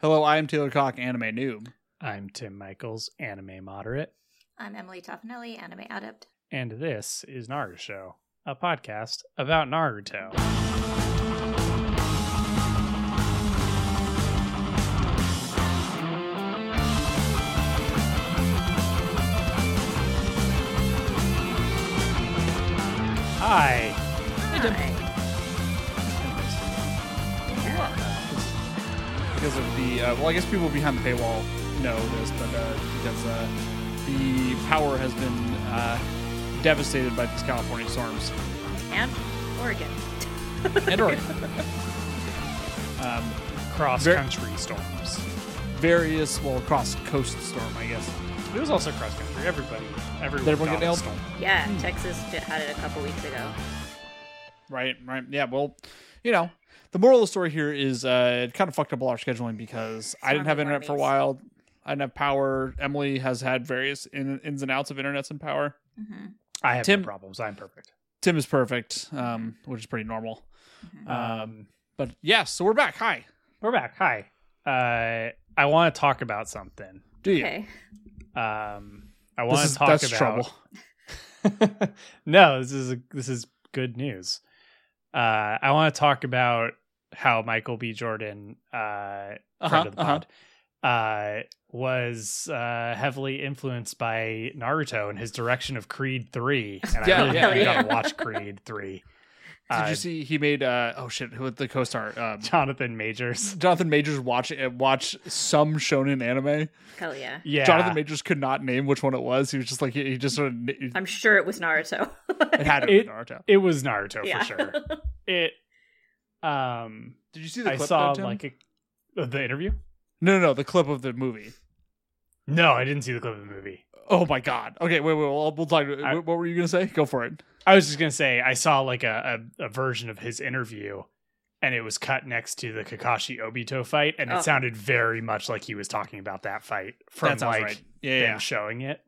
Hello, I am Taylor Cock, anime noob. I'm Tim Michaels, anime moderate, I'm Emily Toffanelli, anime adept. and this is Naruto Show, a podcast about Naruto. Hi. Hi. Because of the, uh, well, I guess people behind the paywall know this, but uh, because uh, the power has been uh, devastated by these California storms. And Oregon. And Oregon. um, Cross Ver- country storms. various, well, cross coast storm, I guess. It was also cross country. Everybody, everyone, Did everyone got nailed? storm. Yeah, Texas had it a couple weeks ago. Right, right. Yeah, well, you know, the moral of the story here is uh, it kind of fucked up all our scheduling because I didn't have internet for a while. I didn't have power. Emily has had various in, ins and outs of internets and power. hmm I have Tim- no problems. I'm perfect. Tim is perfect, um, which is pretty normal. hmm Um, but yes, so we're back. Hi. We're back. Hi. Uh, I want to talk about something. Do you? Okay. Um, I want to talk that's about. trouble. no, this is a, this is good news. Uh, I want to talk about how Michael B. Jordan, uh, friend Uh-huh, of the uh-huh. pod, uh, was uh, heavily influenced by Naruto and his direction of Creed Three, and Yeah, I really yeah, really yeah. gotta watch Creed Three. Did Uh, you see he made uh oh shit who the co-star um, Jonathan Majors? Jonathan Majors watch uh, watch some shonen anime. Hell yeah. Yeah, Jonathan Majors could not name which one it was. He was just like he, he just sort of it I'm sure it was Naruto. It had to be It- Naruto. it was Naruto yeah. for sure. It, um, Did you see the I clip? saw though, Tim? like a, the interview. no no no the clip of the movie. No, I didn't see the clip of the movie. Oh my god. Okay, wait, wait. We'll, we'll talk. I- what, what were you gonna say? Go for it. I was just gonna say I saw like a, a, a version of his interview, and it was cut next to the Kakashi Obito fight, and it Oh. sounded very much like he was talking about that fight from that sounds like right. Yeah, them yeah, yeah. showing it.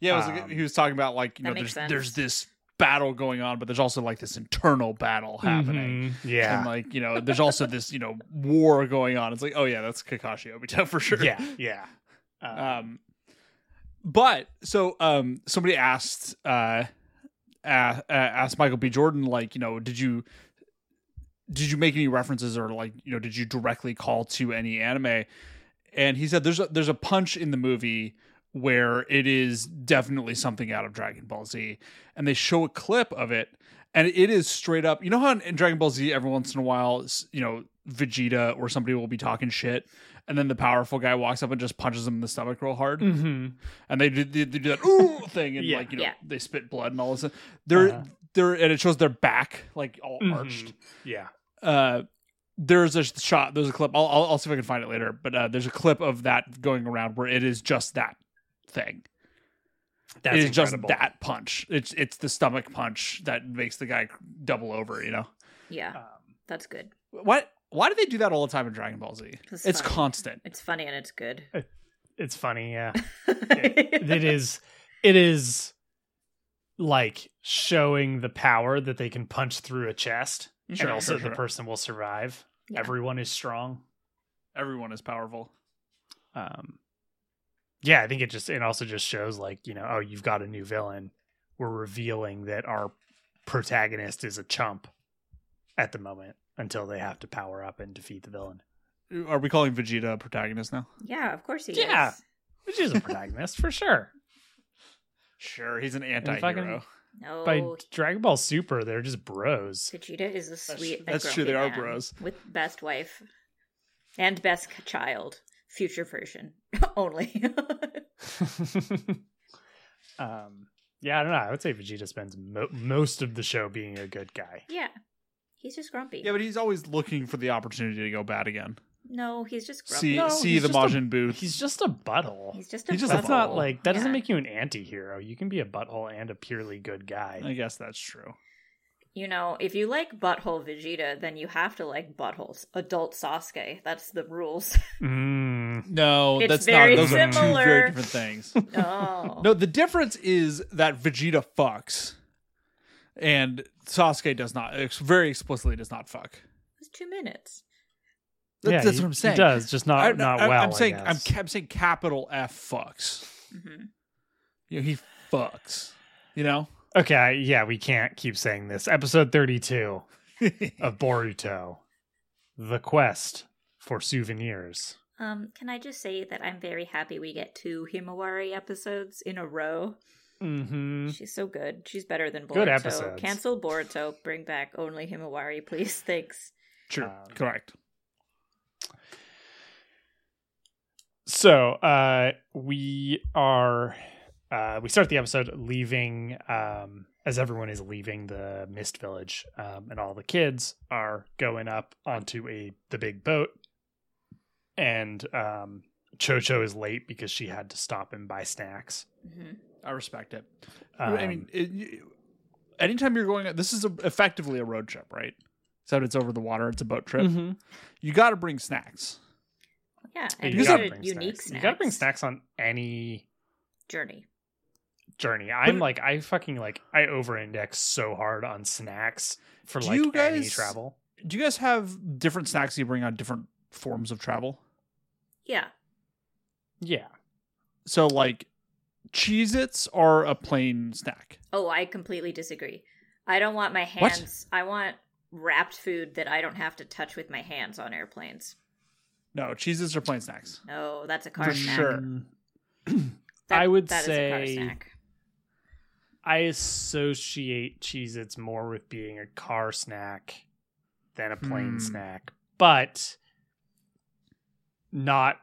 Yeah, it was like, Um, he was talking about like you that know makes there's sense. there's this battle going on, but there's also like this internal battle happening. Mhm. Yeah, And like you know, there's also this you know war going on. It's like, oh yeah, that's Kakashi Obito for sure. yeah, yeah. Um, Um, but so um, somebody asked uh, uh, asked Michael B. Jordan like you know did you did you make any references or like you know did you directly call to any anime? And he said there's a, there's a punch in the movie where it is definitely something out of Dragon Ball Z, and they show a clip of it, and it is straight up. You know how in, in Dragon Ball Z every once in a while, you know Vegeta or somebody will be talking shit, and then the powerful guy walks up and just punches him in the stomach real hard, mhm. and they do, they do that ooh thing, and Yeah. like you know Yeah. they spit blood and all this. They're Uh-huh. they're and it shows their back like all Mhm. arched. Yeah, Uh, there's a shot. There's a clip. I'll, I'll I'll see if I can find it later. But uh, there's a clip of that going around where it is just that thing. that's it is just that punch. It's it's the stomach punch that makes the guy double over. You know yeah, Um, that's good. what? Why do they do that all the time in Dragon Ball Z? It's It's constant. It's funny and it's good. it's funny. Yeah, it, it is. It is like showing the power that they can punch through a chest, Sure, and also sure, sure. the person will survive. Yeah. Everyone is strong. Everyone is powerful. um yeah i think it just it also just shows like you know oh you've got a new villain we're revealing that our protagonist is a chump at the moment until they have to power up and defeat the villain Are we calling Vegeta a protagonist now? Yeah, of course he is. Yeah. is. which is a protagonist for sure Sure, he's an if anti-hero. No, by dragon ball super they're just bros Vegeta is a sweet. and that's true, they are bros. with best wife and best child, future version only. um yeah i don't know i would say vegeta spends mo- most of the show being a good guy yeah, he's just grumpy. Yeah, but he's always looking for the opportunity to go bad again. no, he's just grumpy. See, No, see he's the just a- Majin Buu. he's just a butthole He's just a He's just a that's not like that doesn't Yeah. make you an anti-hero you can be a butthole and a purely good guy I guess that's true. You know, if you like butthole Vegeta, then you have to like buttholes adult Sasuke. That's the rules. Mm. No, It's that's very not. Those are two very different things. no, no, the difference is that Vegeta fucks, and Sasuke does not. ex- Very explicitly, does not fuck. it's two minutes. That- yeah, that's he- what I'm saying. He does, just not I- not I- well. I'm I saying I'm, I'm saying capital F fucks. hmm You know, he fucks. You know. Okay. Yeah, we can't keep saying this. Episode thirty-two of Boruto, the quest for souvenirs. Um, can I just say that I'm very happy we get two Himawari episodes in a row. Mm-hmm. She's so good. She's better than Boruto. Good episodes. Cancel Boruto. Bring back only Himawari, please. Thanks. True. Um, Correct. So uh, we are uh, we start the episode leaving um, as everyone is leaving the Mist Village, um, and all the kids are going up onto a the big boat, and um, Chocho is late because she had to stop and buy snacks. hmm I respect it. Um, I mean, it, you- anytime you're going, this is a, effectively a road trip, right? Except it's over the water. It's a boat trip. mhm. You got to bring snacks. Yeah, you and gotta gotta bring unique snacks. snacks. You gotta bring snacks on any Journey. Journey. I'm But- like I fucking like I over index so hard on snacks for Do like you any travel. Do you guys have different snacks you bring on different forms of travel? Yeah. Yeah. So, like, Cheez Its are a plane snack. Oh, I completely disagree. I don't want my What? hands. I want wrapped food that I don't have to touch with my hands on airplanes. No, cheeses are plane snacks. No, that's a car For snack. sure. That- I would that is a car say- snack. I associate Cheez Its more with being a car snack than a plane Hmm. snack. But not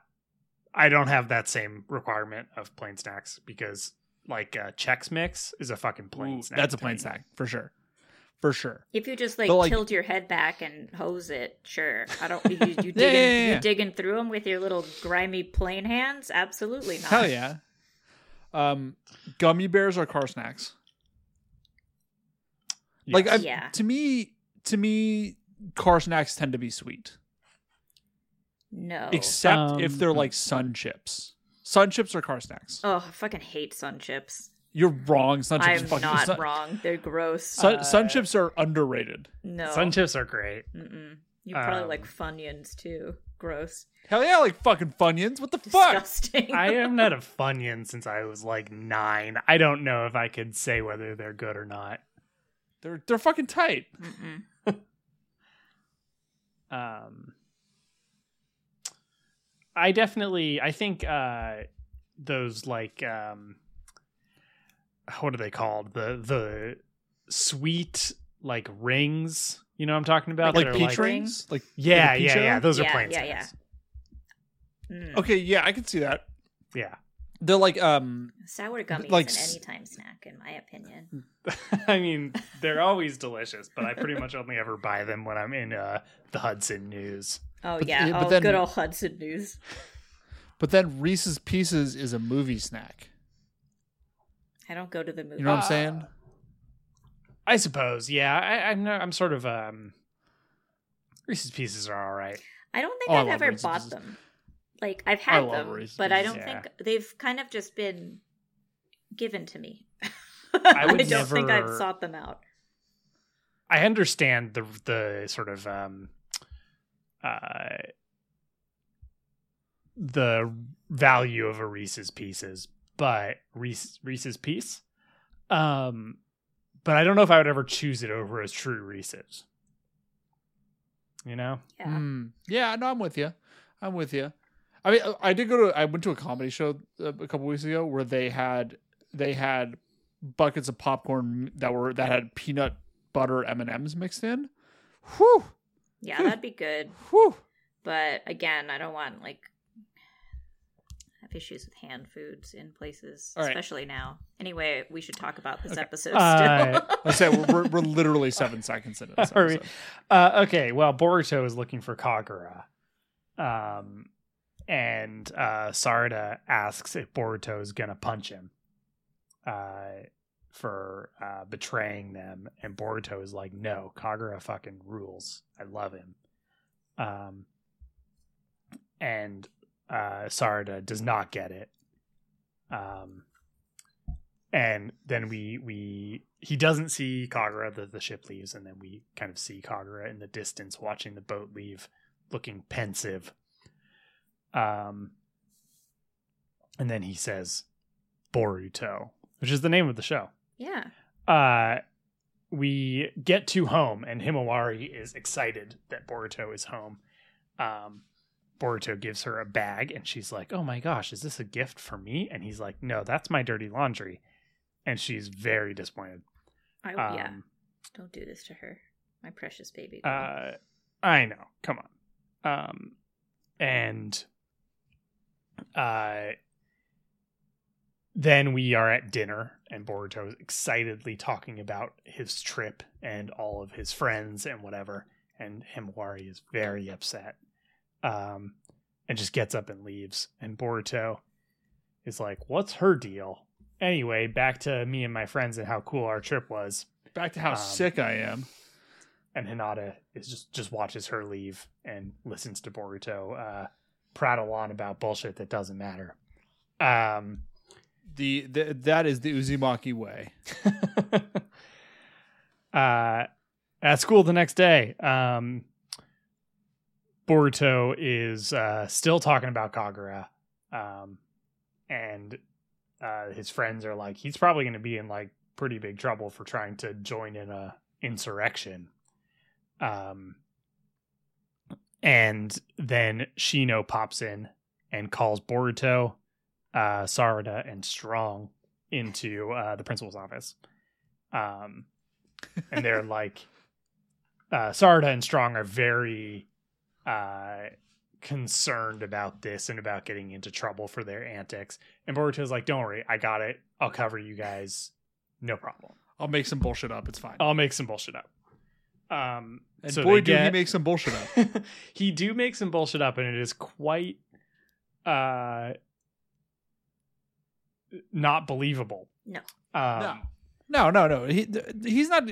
I don't have that same requirement of plane snacks because like uh Chex Mix is a fucking plane Ooh, snack. that's a to plane me. snack for sure, for sure. If you just like, like- tilt your head back and hose it, sure. I don't. You, you digging, Yeah, yeah, yeah. you digging through them with your little grimy plane hands? Absolutely not. Hell yeah. Um, gummy bears are car snacks. Like, I've, Yeah. to me, to me, car snacks tend to be sweet, No. except if Um, they're like sun chips. Sun chips are car snacks. oh, I fucking hate sun chips. You're wrong. Sun chips. I'm are fucking, not sun, wrong. They're gross. Sun, sun Uh, chips are underrated. no. Sun chips are great. Mm-mm. You probably Um, like Funyuns too. Gross. Hell yeah, I like fucking Funyuns. What the fuck? I am not a Funyun since I was like nine. I don't know if I could say whether they're good or not. They're they're fucking tight. Um i definitely i think uh those like um what are they called the the sweet like rings you know what i'm talking about Like that are peach like, rings. Like yeah like a yeah peach yeah ale? those are Yeah, plane yeah, yeah. snacks. Mm. Okay, yeah, I can see that. yeah They're like um Sour gummy like is s- an anytime snack, in my opinion. i mean they're always delicious but i pretty much only ever buy them when i'm in uh the hudson news Oh But- yeah. yeah, but oh, then- good old Hudson News. but then Reese's Pieces is a movie snack. I don't go to the movie. You know what I'm Uh, saying? I suppose yeah I, i'm i'm sort of um reese's pieces are all right I don't think Oh, I I've ever Reese's bought Pieces. them. Like I've had them, Reese's but I don't Yeah. think they've kind of just been given to me. I would don't think I've sought them out. I understand the the sort of um uh the value of a Reese's Pieces, but Reese, Reese's Piece, um, but I don't know if I would ever choose it over a true Reese's. You know, Yeah. Mm. Yeah, no, I'm with you. I'm with you. I mean, I did go to. I went to a comedy show uh, a couple weeks ago where they had they had buckets of popcorn that were that had peanut butter M and M's mixed in. Whew, Yeah, that'd be good. whew. But again, I don't want like I have issues with hand foods in places, All right. especially now. Anyway, we should talk about this Okay. episode Uh. I said we're, we're, we're literally seven seconds into this Are we- episode. uh, okay. Well, Boruto is looking for Kagura, um, and uh, Sarada asks if Boruto is gonna punch him, uh, for uh, betraying them, and Boruto is like, "No, Kagura fucking rules. I love him." Um, and uh, Sarada does not get it. Um, and then we we he doesn't see Kagura. The the ship leaves, and then we kind of see Kagura in the distance watching the boat leave looking pensive. Um, and then he says Boruto, which is the name of the show. Yeah. Uh, we get to home, and Himawari is excited that Boruto is home. Um, Boruto gives her a bag, and she's like, "Oh my gosh, is this a gift for me?" And he's like, "No, that's my dirty laundry," and she's very disappointed. I, Um, yeah. Don't do this to her. My precious baby. girl. Uh, I know. Come on. Um, and uh, then we are at dinner, and Boruto is excitedly talking about his trip and all of his friends and whatever. And Himawari is very upset, um, and just gets up and leaves. And Boruto is like, "What's her deal?" Anyway, back to me and my friends and how cool our trip was Back to how Um, sick I am. and Hinata is just just watches her leave and listens to Boruto uh, prattle on about bullshit that doesn't matter. Um, The, the that is the Uzumaki way. uh, at school the next day, um, Boruto is uh, still talking about Kagura, um, and uh, his friends are like, he's probably going to be in like pretty big trouble for trying to join in a insurrection. Um, and then Shino pops in and calls Boruto, uh, Sarada, and Strong into uh, the principal's office. Um, and they're like, uh, Sarada and Strong are very uh, concerned about this and about getting into trouble for their antics. And Boruto's like, "Don't worry, I got it. I'll cover you guys, no problem. I'll make some bullshit up. It's fine. I'll make some bullshit up." Um, and so boy, they do he make some bullshit up. he do make some bullshit up, and it is quite uh not believable. No. Um, No, no, no. He, he's not.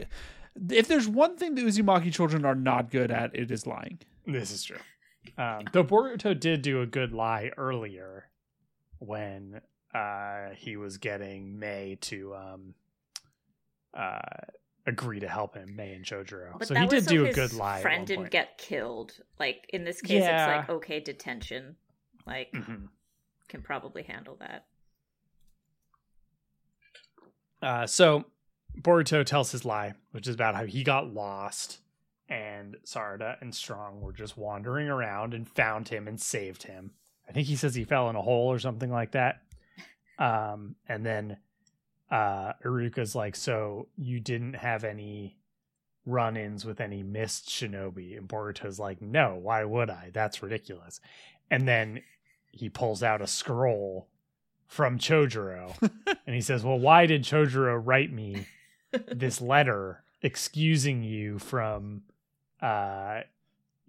If there's one thing the Uzumaki children are not good at, it is lying. This is true. Um, though Boruto did do a good lie earlier when uh, he was getting Mei to um, uh, agree to help him, Mei and Chojuro. But so he did so do a good lie. Friend didn't point. get killed. Like in this case, Yeah. it's like okay, detention. Like Mhm. can probably handle that. Uh, so Boruto tells his lie, which is about how he got lost and Sarada and Strong were just wandering around and found him and saved him. I think he says he fell in a hole or something like that. Um, and then uh, Iruka's like, So you didn't have any run ins with any Mist shinobi? And Boruto's like, No, why would I? That's ridiculous. And then he pulls out a scroll from Chojuro and he says, Well, why did Chojuro write me this letter excusing you from uh,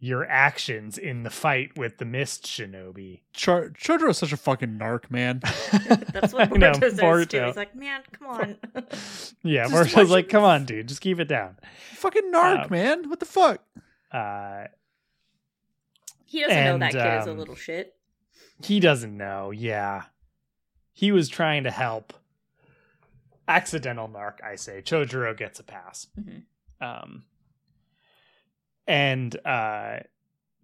your actions in the fight with the Mist Shinobi? Char- Chodoro is such a fucking narc, man. That's what I know, Boruto says too. He's like, man, come on. Yeah, Just Boruto's like. Come on, dude, just keep it down. fucking narc, Um, man. What the fuck? Uh, he doesn't know And, that kid is a um, little shit. he doesn't know. Yeah. He was trying to help. Accidental narc, I say. Chojuro gets a pass. Mhm. Um, and uh,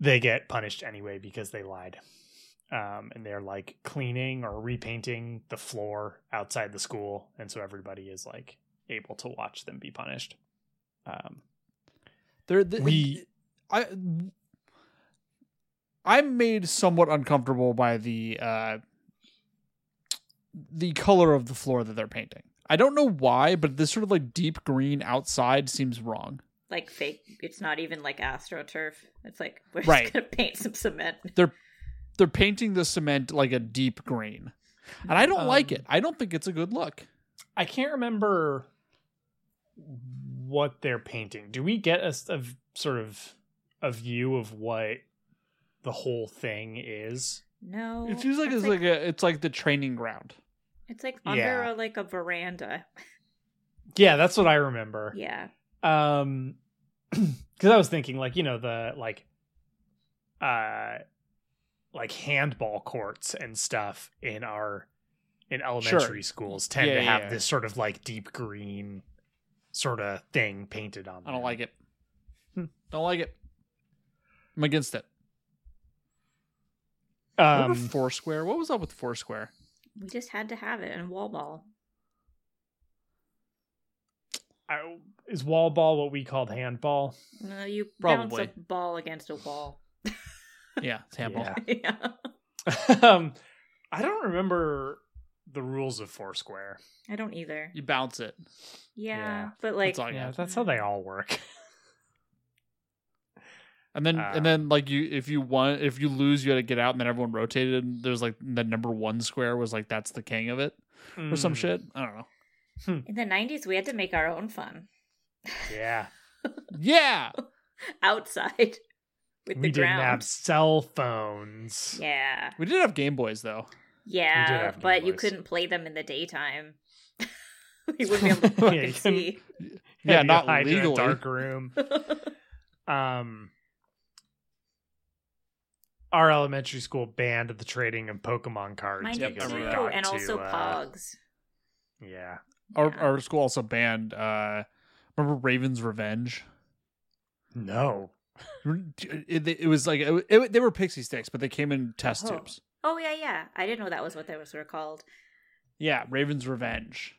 they get punished anyway because they lied. Um, and they're like cleaning or repainting the floor outside the school. And so everybody is like able to watch them be punished. Um, There, the, we- I, I'm made somewhat uncomfortable by the uh, the color of the floor that they're painting. I don't know why, but this sort of like deep green outside seems wrong. Like fake. It's not even like astroturf. It's like we're Right. just gonna paint some cement. They're they're painting the cement like a deep green, and I don't like Um, it. I don't think it's a good look. I can't remember what they're painting. Do we get a sort of a view of what the whole thing is? No, It seems like that's it's like, a it's like the training ground. it's like under Yeah. a, like a veranda. Yeah, that's what I remember. Yeah, Um, because I was thinking like you know the like, uh, like handball courts and stuff in our in elementary schools tend Yeah, to have yeah. this sort of like deep green sort of thing painted on. Them. I don't them. like it. Hmm. Don't like it. I'm against it. Remember Um, Foursquare? What was up with Foursquare? We just had to have it in wall ball. I, is wall ball what we called handball? No, you Probably. bounce a ball against a wall. Yeah, it's handball. Yeah. yeah. um, I don't remember the rules of Foursquare. I don't either. You bounce it. Yeah, Yeah. but like That's Yeah, that's how they all work. And then Uh, and then like you if you won if you lose you had to get out and then everyone rotated and there's like the number one square was like that's the king of it or some Mm, shit. I don't know. In the 90s we had to make our own fun Yeah, Yeah. outside with we the didn't ground. have cell phones. Yeah. We did have Game Boys though. Yeah, have Game but you couldn't play them in the daytime. you wouldn't be able to fucking you couldn't- see. Yeah, not hide in a legally. dark room. Um, our elementary school banned the trading of Pokemon cards. Mine Yep, did I too, and to, also uh, Pogs. Yeah, Our Yeah. our school also banned uh remember Raven's Revenge? no. It, it, it was like it, it- they were pixie sticks, but they came in test Oh. tubes. Oh yeah, yeah. I didn't know that was what those were called. Yeah, Raven's Revenge.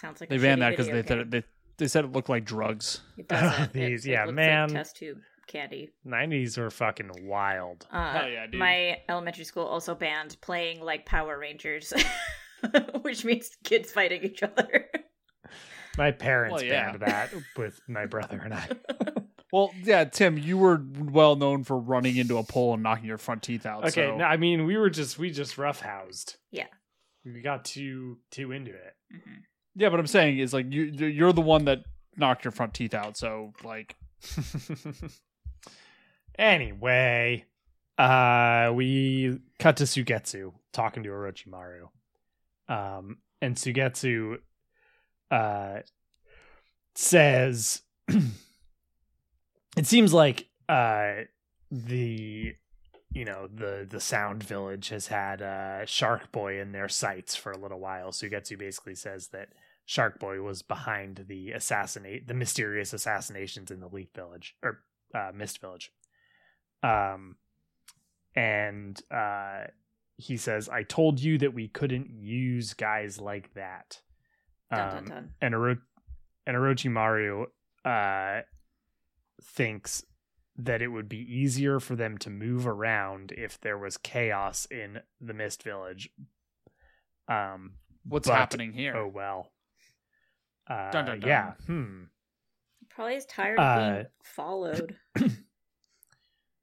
Sounds like They a banned that because they thought game. it, they they said it looked like drugs. It doesn't. These- it, it yeah, looks man. Like test tube candy. Nineties were fucking wild. Uh, Hell yeah, dude. My elementary school also banned playing like Power Rangers, which means kids fighting each other. My parents Well, yeah. banned that with my brother and I. Well, yeah, Tim, you were well known for running into a pole and knocking your front teeth out. Okay, so- no, I mean we were just we just roughhoused. Yeah. We got too too into it. Mhm. yeah, but I'm saying is like you you're the one that knocked your front teeth out. So like, anyway, uh we cut to Suigetsu talking to Orochimaru. Um and Suigetsu uh says it seems like uh the you know the the sound village has had uh shark boy in their sights for a little while. Suigetsu basically says that shark boy was behind the assassinate the mysterious assassinations in the leaf village or uh mist village. Um and uh he says i told you that we couldn't use guys like that Dun, dun, Um, dun. and Oro- and Orochimaru uh thinks that it would be easier for them to move around if there was chaos in the Mist Village. Um what's But- happening here? oh well. Uh Dun, dun, dun. yeah. Hmm. Probably is tired of being Uh, followed.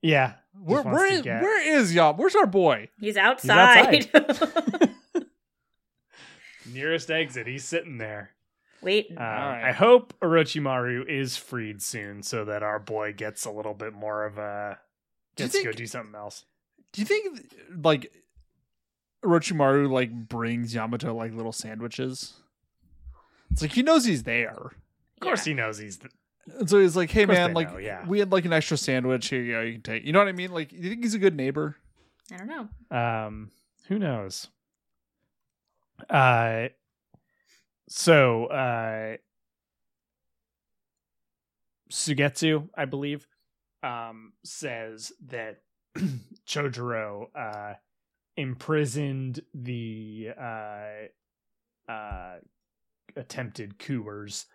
Yeah. where just wants where to is, get- where is y'all? Where's our boy? He's outside. nearest exit. He's sitting there. Wait, Uh, right. I hope Orochimaru is freed soon so that our boy gets a little bit more of a Do you gets to go do something else. Do you think like Orochimaru like brings Yamato like little sandwiches? It's like he knows he's there. Of course he knows he's And so he's like, "Hey man, like know, yeah. we had like an extra sandwich here. You, know, you can take. You know what I mean? Like, do you think he's a good neighbor? I don't know. Um, who knows? Uh, so uh, Suigetsu, I believe, um, says that Chojuro uh imprisoned the uh uh attempted coupers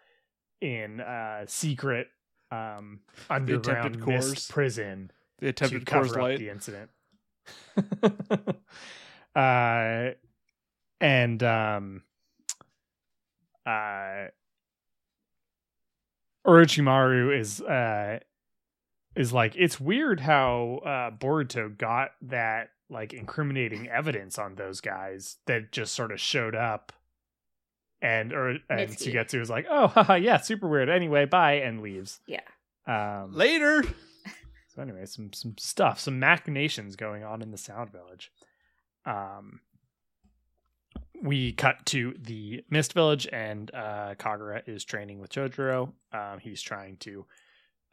in uh secret um underground attempted prison The to cover Coors up Light. the incident. uh, and um, uh, Orochimaru is uh is like it's weird how uh Boruto got that like incriminating evidence on those guys that just sort of showed up. And or and Mitsuki. Suigetsu was like, "Oh, haha, yeah, super weird. Anyway, bye," and leaves. Yeah. Um, Later. so anyway, some some stuff, some machinations going on in the Sound Village. Um, we cut to the Mist Village, and uh, Kagura is training with Chojuro. Um, he's trying to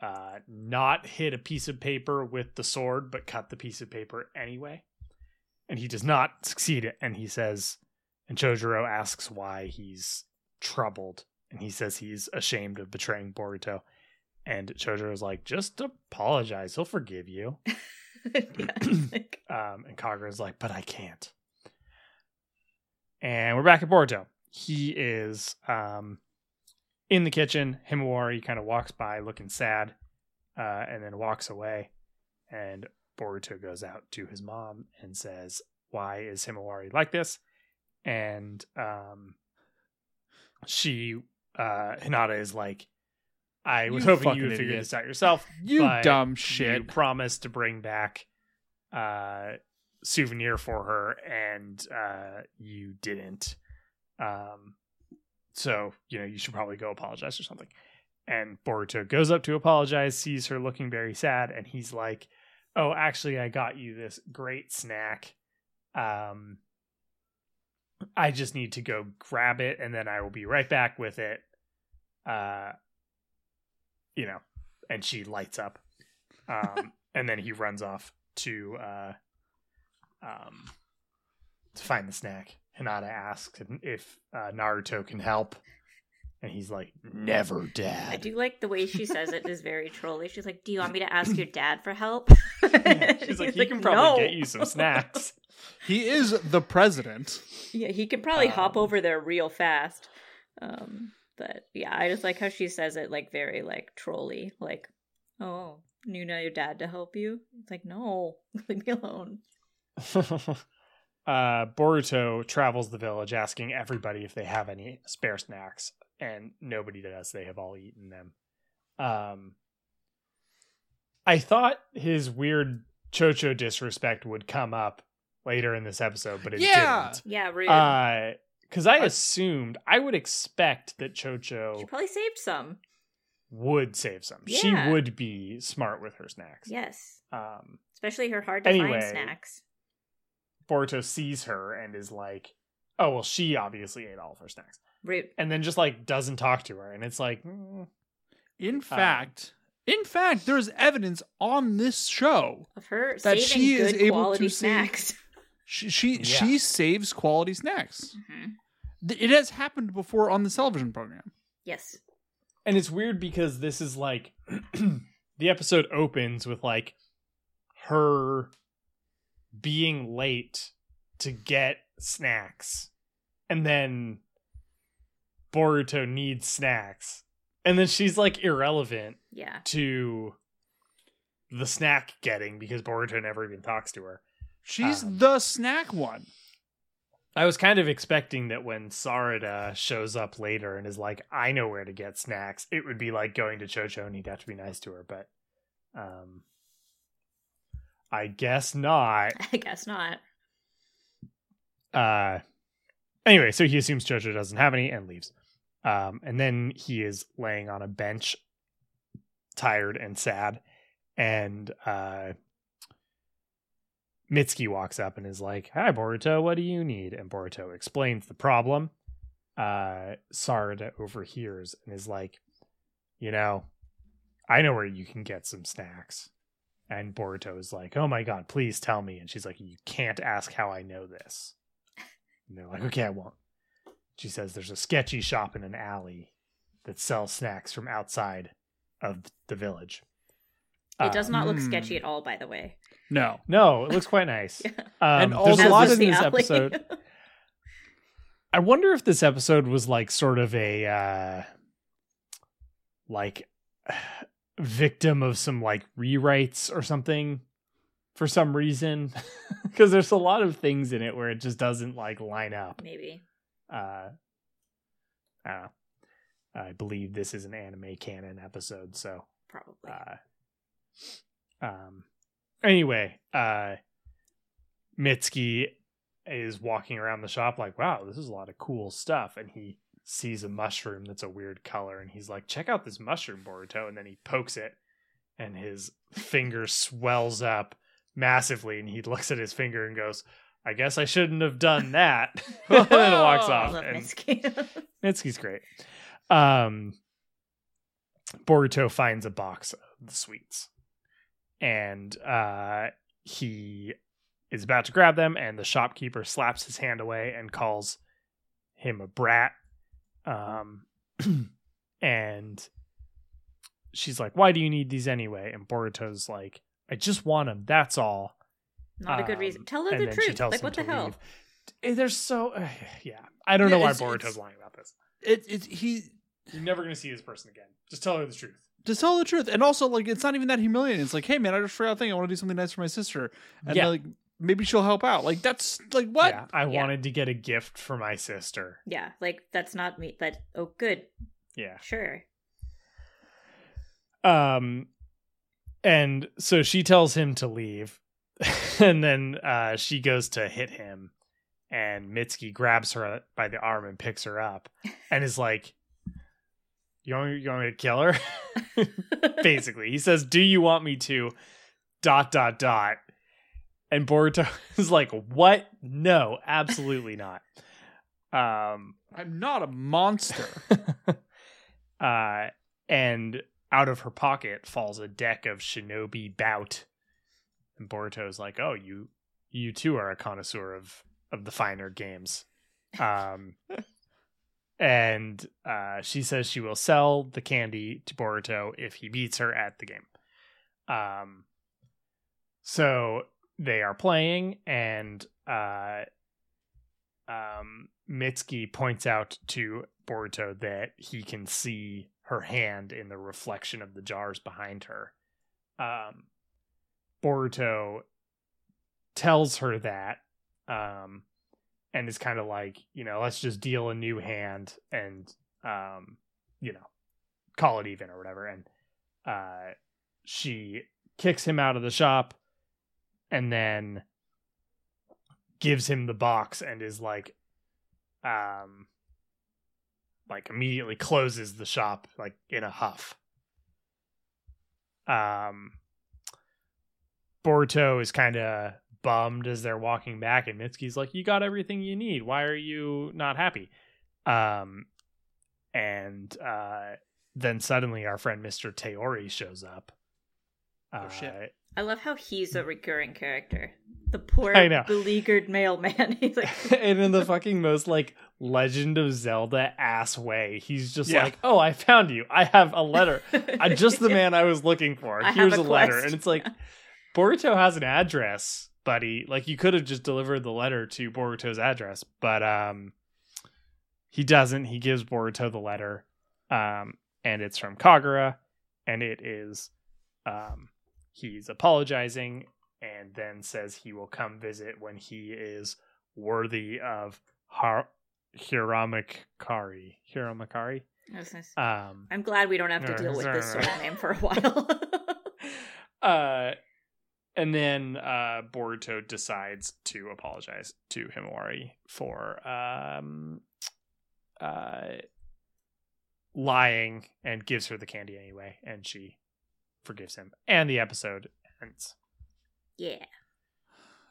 uh, not hit a piece of paper with the sword, but cut the piece of paper anyway. And he does not succeed. And he says, and Chojuro asks why he's troubled, and he says he's ashamed of betraying Boruto. And Chojuro is like, just apologize. He'll forgive you. yeah. like, Um, and Kagura's like, but I can't. And we're back at Boruto. He is um, in the kitchen. Himawari kind of walks by looking sad uh, and then walks away. And Boruto goes out to his mom and says, Why is Himawari like this? And um, she, uh, Hinata is like, I was You hoping you would figure this out yourself. You dumb shit. You promised to bring back uh souvenir for her and uh you didn't. Um so, you know, you should probably go apologize or something. And Boruto goes up to apologize, sees her looking very sad, and he's like, "Oh, actually I got you this great snack. Um I just need to go grab it and then I will be right back with it." Uh you know, and she lights up. Um, and then he runs off to uh, um, to find the snack. Hinata asks if uh, Naruto can help, and he's like, "Never, dad. I do like the way she says it is very trolly. She's like, "Do you want me to ask your dad for help?" She's like, He's "He can probably "No." get you some snacks." He is the president. Yeah, he could probably hop Um, over there real fast. Um, but yeah, I just like how she says it like very like trolly, like, "Oh, you know your dad to help you." It's like, no, leave me alone. uh, Boruto travels the village asking everybody if they have any spare snacks, and nobody does. They have all eaten them. Um, I thought his weird Chocho disrespect would come up later in this episode, but it Yeah. didn't. Yeah, rude. Uh, because I I- assumed I would expect that Chocho she probably saved some. would save some. She would be smart with her snacks. Yes, Um, especially her hard to Anyway. find snacks. Boruto sees her and is like, "Oh well, she obviously ate all of her snacks," Rude. and then just like doesn't talk to her, and it's like, mm, In fact, in fact, there's evidence on this show. Of her That saving she is able quality to save- snacks. She she, Yeah. she saves quality snacks. Mhm. It has happened before on the television program. Yes. and it's weird because this is like the episode opens with like her being late to get snacks, and then Boruto needs snacks, and then she's like irrelevant Yeah. to the snack getting because Boruto never even talks to her. She's Um, the snack one. I was kind of expecting that when Sarada shows up later and is like, I know where to get snacks, it would be like going to Chocho and he'd have to be nice to her, but um I guess not. I guess not. Uh anyway, so he assumes Chocho doesn't have any and leaves. Um and then he is laying on a bench tired and sad and uh Mitsuki walks up and is like, "Hi Boruto, what do you need?" And Boruto explains the problem. Uh Sarada overhears and is like, "You know, I know where you can get some snacks." And Boruto is like, "Oh my god, please tell me." And she's like, "You can't ask how I know this." And they're like, "Okay, I won't." She says, "There's a sketchy shop in an alley that sells snacks from outside of the village." It does Um, not look hmm. sketchy at all, by the way. No. No, it looks quite nice. Yeah. Um, And there's a lot this- in this alley. episode. I wonder if this episode was like sort of a uh like victim of some like rewrites or something for some reason because there's a lot of things in it where it just doesn't like line up. Maybe. Uh I don't know. I believe this is an anime canon episode, so Probably. uh, um. Anyway, uh, Mitsuki is walking around the shop like, "Wow, this is a lot of cool stuff," and he sees a mushroom that's a weird color, and he's like, "Check out this mushroom, Boruto!" And then he pokes it, and his finger swells up massively, and he looks at his finger and goes. I guess I shouldn't have done that. and then walks I off. love and- Mitsuki. Mitsuki's great. Um, Boruto finds a box of the sweets, and uh, he is about to grab them, and the shopkeeper slaps his hand away and calls him a brat. Um, and she's like, "Why do you need these anyway?" And Boruto's like, I just want them. That's all. Not a good reason. Um, Tell her the truth. Like what the hell? leave. Eh, There's so uh, yeah. I don't Yeah, know why it's- Boruto's lying about this. It, it he You're never gonna see this person again. Just tell her the truth. to tell the truth, and also like it's not even that humiliating. It's like, hey man, I just forgot a thing. I want to do something nice for my sister, and Yeah. like maybe she'll help out. Like that's like what? Yeah, I Yeah. wanted to get a gift for my sister. Yeah, like that's not me. That oh, good, Yeah. sure. Um, and so she tells him to leave, and then uh, she goes to hit him, and Mitsuki grabs her by the arm and picks her up, and is like, "You want you want me to kill her?" Basically, he says, "Do you want me to?" Dot dot dot, and Boruto is like, "What? No, absolutely not." Um, I'm not a monster. uh, and out of her pocket falls a deck of Shinobi Bout. And Boruto's like, "Oh, you, you too are a connoisseur of of the finer games." Um, and uh, she says she will sell the candy to Boruto if he beats her at the game. Um, so they are playing, and uh, um, Mitsuki points out to Boruto that he can see her hand in the reflection of the jars behind her. Um, Boruto tells her that, um, and is kind of like, you know, let's just deal a new hand and, um, you know, call it even or whatever. And uh, she kicks him out of the shop and then gives him the box and is like um like immediately closes the shop like in a huff um Boruto is kind of bummed as they're walking back and Mitsuki's like you got everything you need why are you not happy um and uh then suddenly our friend Mr. Teori shows up Oh, shit. Uh, I love how he's a recurring character. The poor. I know. beleaguered mailman. He's like, and in the fucking most like Legend of Zelda ass way, he's just Yeah. like, "Oh, I found you. I have a letter. I'm just the man I was looking for. I Here's a a, letter." And it's like, Boruto has an address, buddy. Like you could have just delivered the letter to Boruto's address, but um, he doesn't. He gives Boruto the letter, um, and it's from Kagura, and it is, um, he's apologizing and then says he will come visit when he is worthy of Har- Hiramakari. Hiramakari? Um, I'm glad we don't have to deal with this sort of name for a while. uh, and then uh, Boruto decides to apologize to Himawari for um, uh, lying and gives her the candy anyway, and she forgives him. And the episode ends. yeah.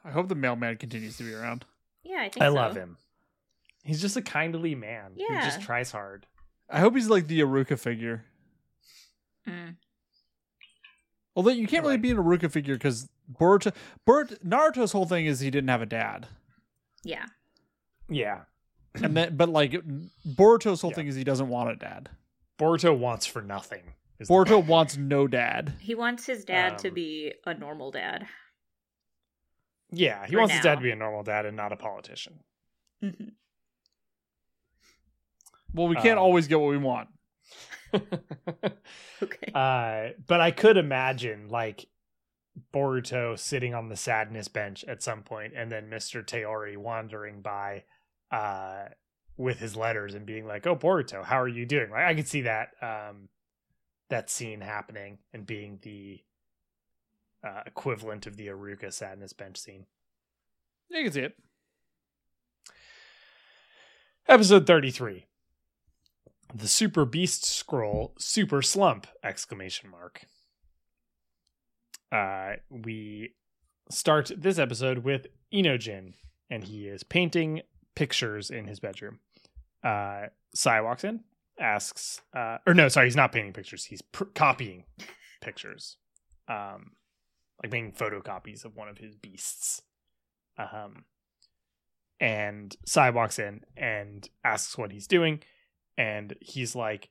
I hope the mailman continues to be around. Yeah, I think I so. love him. He's just a kindly man who Yeah. just tries hard. I hope he's like the Iruka figure. Mm. Although you can't really Like- be an Iruka figure because Boruto, Boruto, Naruto's whole thing is he didn't have a dad, Yeah. Yeah. and then but like Boruto's whole Yeah. thing is he doesn't want a dad. Boruto wants for nothing. is the Boruto wants no dad. He wants his dad to Um, be a normal dad. Yeah, he For wants his dad to be a normal dad and not a politician. Mhm. Well, we can't Um, always get what we want. Okay. uh, but I could imagine like Boruto sitting on the sadness bench at some point, and then Mister Teori wandering by uh, with his letters and being like, "Oh, Boruto, how are you doing?" Like I could see that um, that scene happening and being the uh, equivalent of the Iruka sadness bench scene. You can see it. Episode 33. The Super Beast Scroll Super Slump exclamation mark. Uh we start this episode with Inojin and he is painting pictures in his bedroom. Uh Sai walks in, asks uh or no, sorry, he's not painting pictures. He's pr- copying pictures. Um like making photocopies of one of his beasts. Um and Sai walks in and asks what he's doing, and he's like,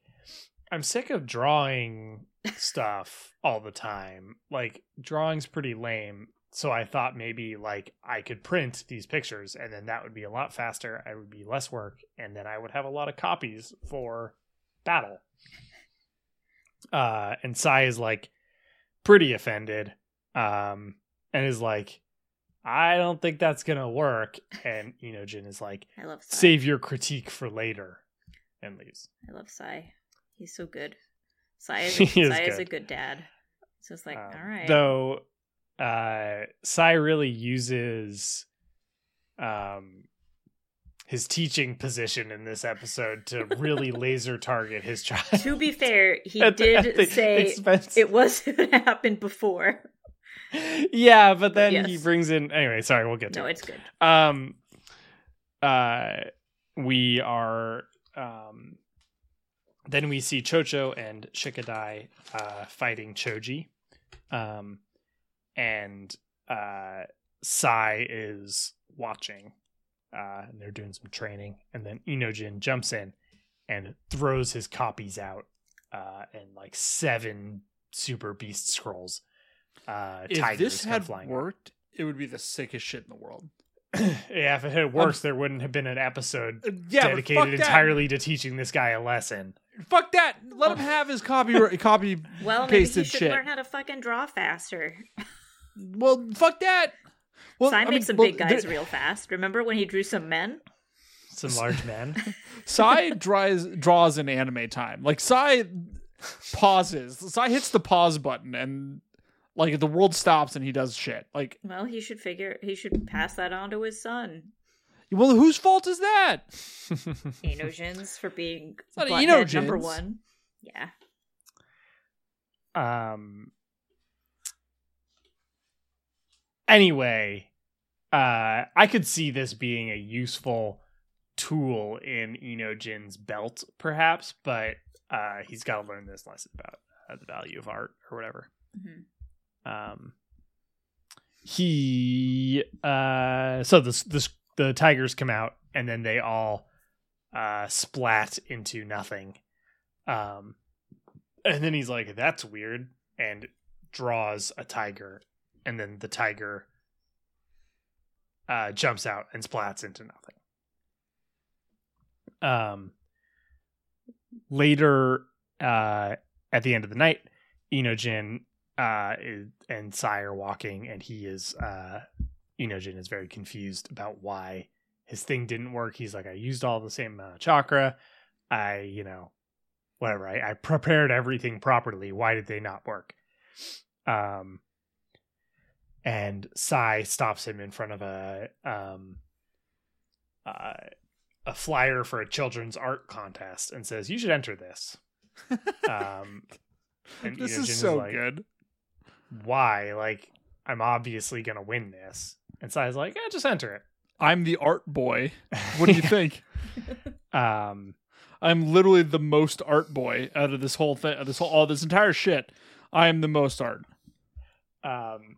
I'm sick of drawing stuff all the time. Like drawing's pretty lame. So I thought maybe like I could print these pictures and then that would be a lot faster. I would be less work and then I would have a lot of copies for battle. Uh and Sai is like pretty offended. Um and is like I don't think that's gonna work. And Inojin is like, I love Sai. save your critique for later and leaves. I love Sai. He's so good. Sai is, He is Sai is a good. good dad. So it's like, Um, all right. Though uh Sai really uses um his teaching position in this episode to really laser target his child. to be fair, he At the- did at the say expense- it was what happened before. yeah, but then he Yes. brings in anyway, sorry, we'll get to No, it. it's good. um uh we are um then we see chocho and shikadai uh fighting choji um and uh sai is watching uh and they're doing some training and then inojin jumps in and throws his copies out uh and like seven super beast scrolls uh If this had flying out. worked, it would be the sickest shit in the world. yeah, if it had worked, there wouldn't have been an episode Uh, Yeah, dedicated entirely to teaching this guy a lesson. Fuck that. Let him have his copy copy Well, maybe he pasted should shit. learn how to fucking draw faster. Well, fuck that. Well, Sai I made mean, some well, big guys there- real fast. Remember when he drew some men? Some large men. Sai draws draws in anime time. Like Sai pauses. Sai hits the pause button and like the world stops and he does shit. Like, Well, he should figure he should pass that on to his son. well, whose fault is that? Inojin's for being not butthead number one. Yeah. um. Anyway, uh, I could see this being a useful tool in Inojin's belt, perhaps, but uh, he's got to learn this lesson about uh, the value of art or whatever. Mhm. Um he uh so this this the tigers come out and then they all uh splat into nothing. Um and then he's like that's weird and draws a tiger. And then the tiger uh jumps out and splats into nothing. Um later uh at the end of the night Inojin uh and Sai are walking and he is uh Inojin is very confused about why his thing didn't work. He's like, I used all the same amount of chakra. I, you know, whatever. I, I prepared everything properly. Why did they not work? Um and Sai stops him in front of a um uh a flyer for a children's art contest and says, You should enter this. um this Inojin is so like, good. Why? Like, I'm obviously gonna win this. And Sai's like, yeah, just enter it. I'm the art boy. What do you think? um, I'm literally the most art boy out of this whole thing. This whole all this entire shit. I am the most art. um,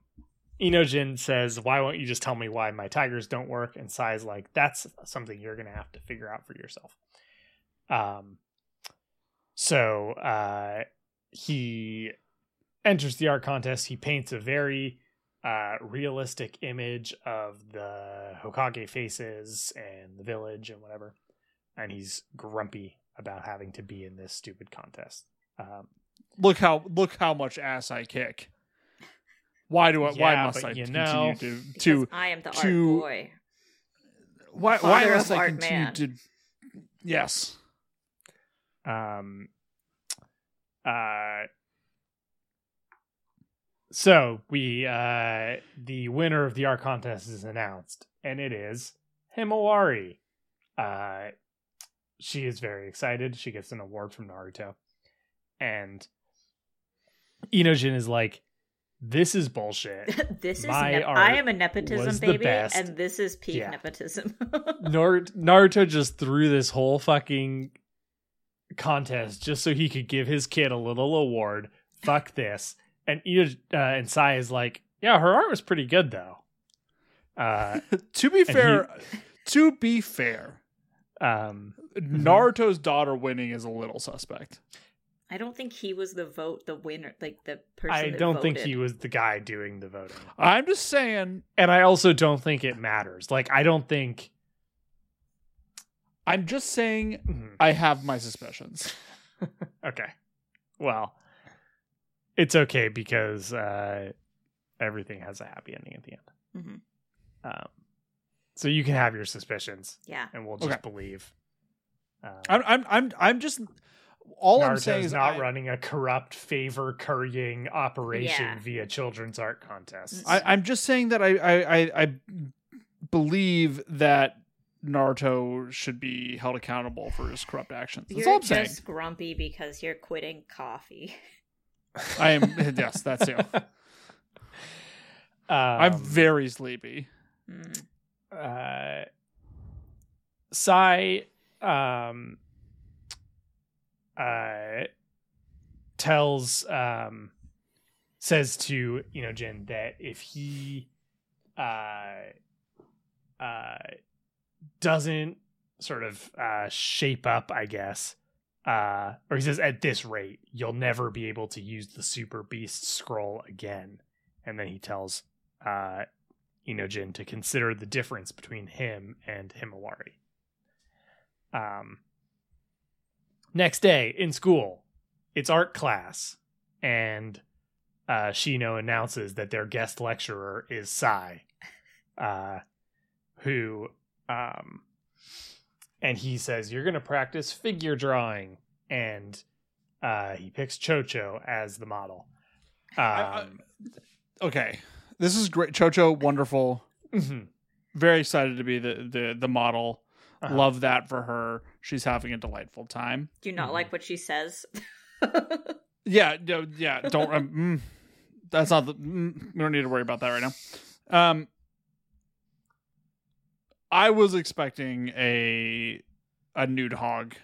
Inojin says, why won't you just tell me why my tigers don't work? And Sai's like, that's something you're gonna have to figure out for yourself. Um, so uh, he enters the art contest. He paints a very uh, realistic image of the Hokage faces and the village and whatever. And he's grumpy about having to be in this stupid contest. Um, Look how look how much ass I kick. Why do I? why must I you continue know- to to I am the to- art boy. why? Why Father must of I art continue man. to? Yes. Um. Uh. So we uh the winner of the art contest is announced, and it is Himawari. Uh, she is very excited. She gets an award from Naruto, and Inojin is like, "This is bullshit." this is My I am a nepotism baby, and this is peak Yeah. nepotism. Nar- Naruto just threw this whole fucking contest just so he could give his kid a little award. Fuck this. And Ida, uh, and Sai is like, yeah, her art was pretty good though. Uh, to be fair, to be fair, um, Naruto's daughter winning is a little suspect. I I don't think he was the vote, the winner, like the person. I that don't think he was the guy doing the voting. I'm just saying. And I also don't think it matters. Like I don't think I'm just saying. Mhm. I have my suspicions. Okay. Well, it's okay because uh everything has a happy ending at the end. Mhm. Um so you can have your suspicions Yeah. and we'll just Okay. believe. Um, I'm. I'm. I'm. I'm just. All I'm saying is not I, running a corrupt favor currying operation Yeah. via children's art contests. I, I'm just saying that I, I, I, I believe that Naruto should be held accountable for his corrupt actions. That's You're all I'm saying. just grumpy because you're quitting coffee. I am. Yes, that's you. I'm Um, very sleepy. Uh Sai um uh tells um says to Inojin that if he uh uh doesn't sort of uh shape up I guess uh or he says at this rate you'll never be able to use the super beast scroll again and then he tells uh Inojin to consider the difference between him and Himawari. Um, next day in school, it's art class, and uh, Shino announces that their guest lecturer is Sai, uh, who, um, and he says, You're going to practice figure drawing, and uh, he picks Chocho as the model. Um, I- Okay, this is great. Chocho, wonderful. mhm. Very excited to be the the the model. Uh-huh. Love that for her. She's having a delightful time. Do you not Mhm. like what she says? Yeah, no, yeah. Don't. Um, mm, that's not the. Mm, we don't need to worry about that right now. Um, I was expecting a a nude hog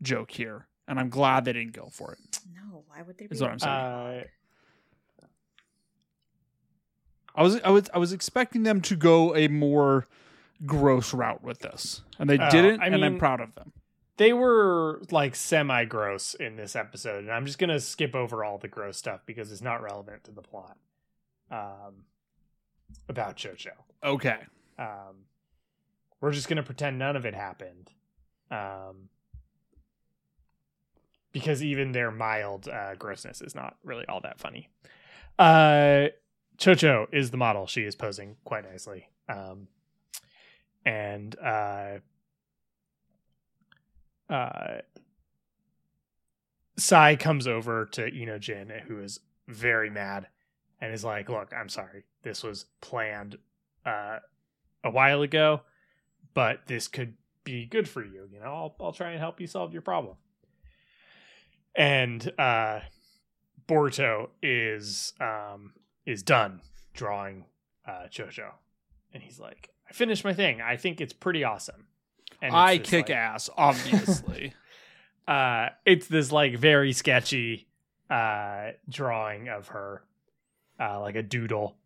joke here, and I'm glad they didn't go for it. no, why would they? Be Is what I'm saying. Uh, I was I was I was expecting them to go a more gross route with this, and they Oh, didn't, I and I'm proud of them. they were like semi gross in this episode, and I'm just gonna skip over all the gross stuff because it's not relevant to the plot. Um, about Chocho. Okay, Um, we're just gonna pretend none of it happened. Um, because even their mild uh, grossness is not really all that funny. Uh, Chocho is the model. She is posing quite nicely. Um, and uh, uh, Sai comes over to Inojin, who is very mad, and is like, "Look, I'm sorry. This was planned uh, a while ago, but this could be good for you. You know, I'll I'll try and help you solve your problem." And uh, Boruto is um, is done drawing uh, Chocho, and he's like, "I finished my thing. I think it's pretty awesome." And I kick like- ass, obviously. uh it's this like very sketchy uh drawing of her uh like a doodle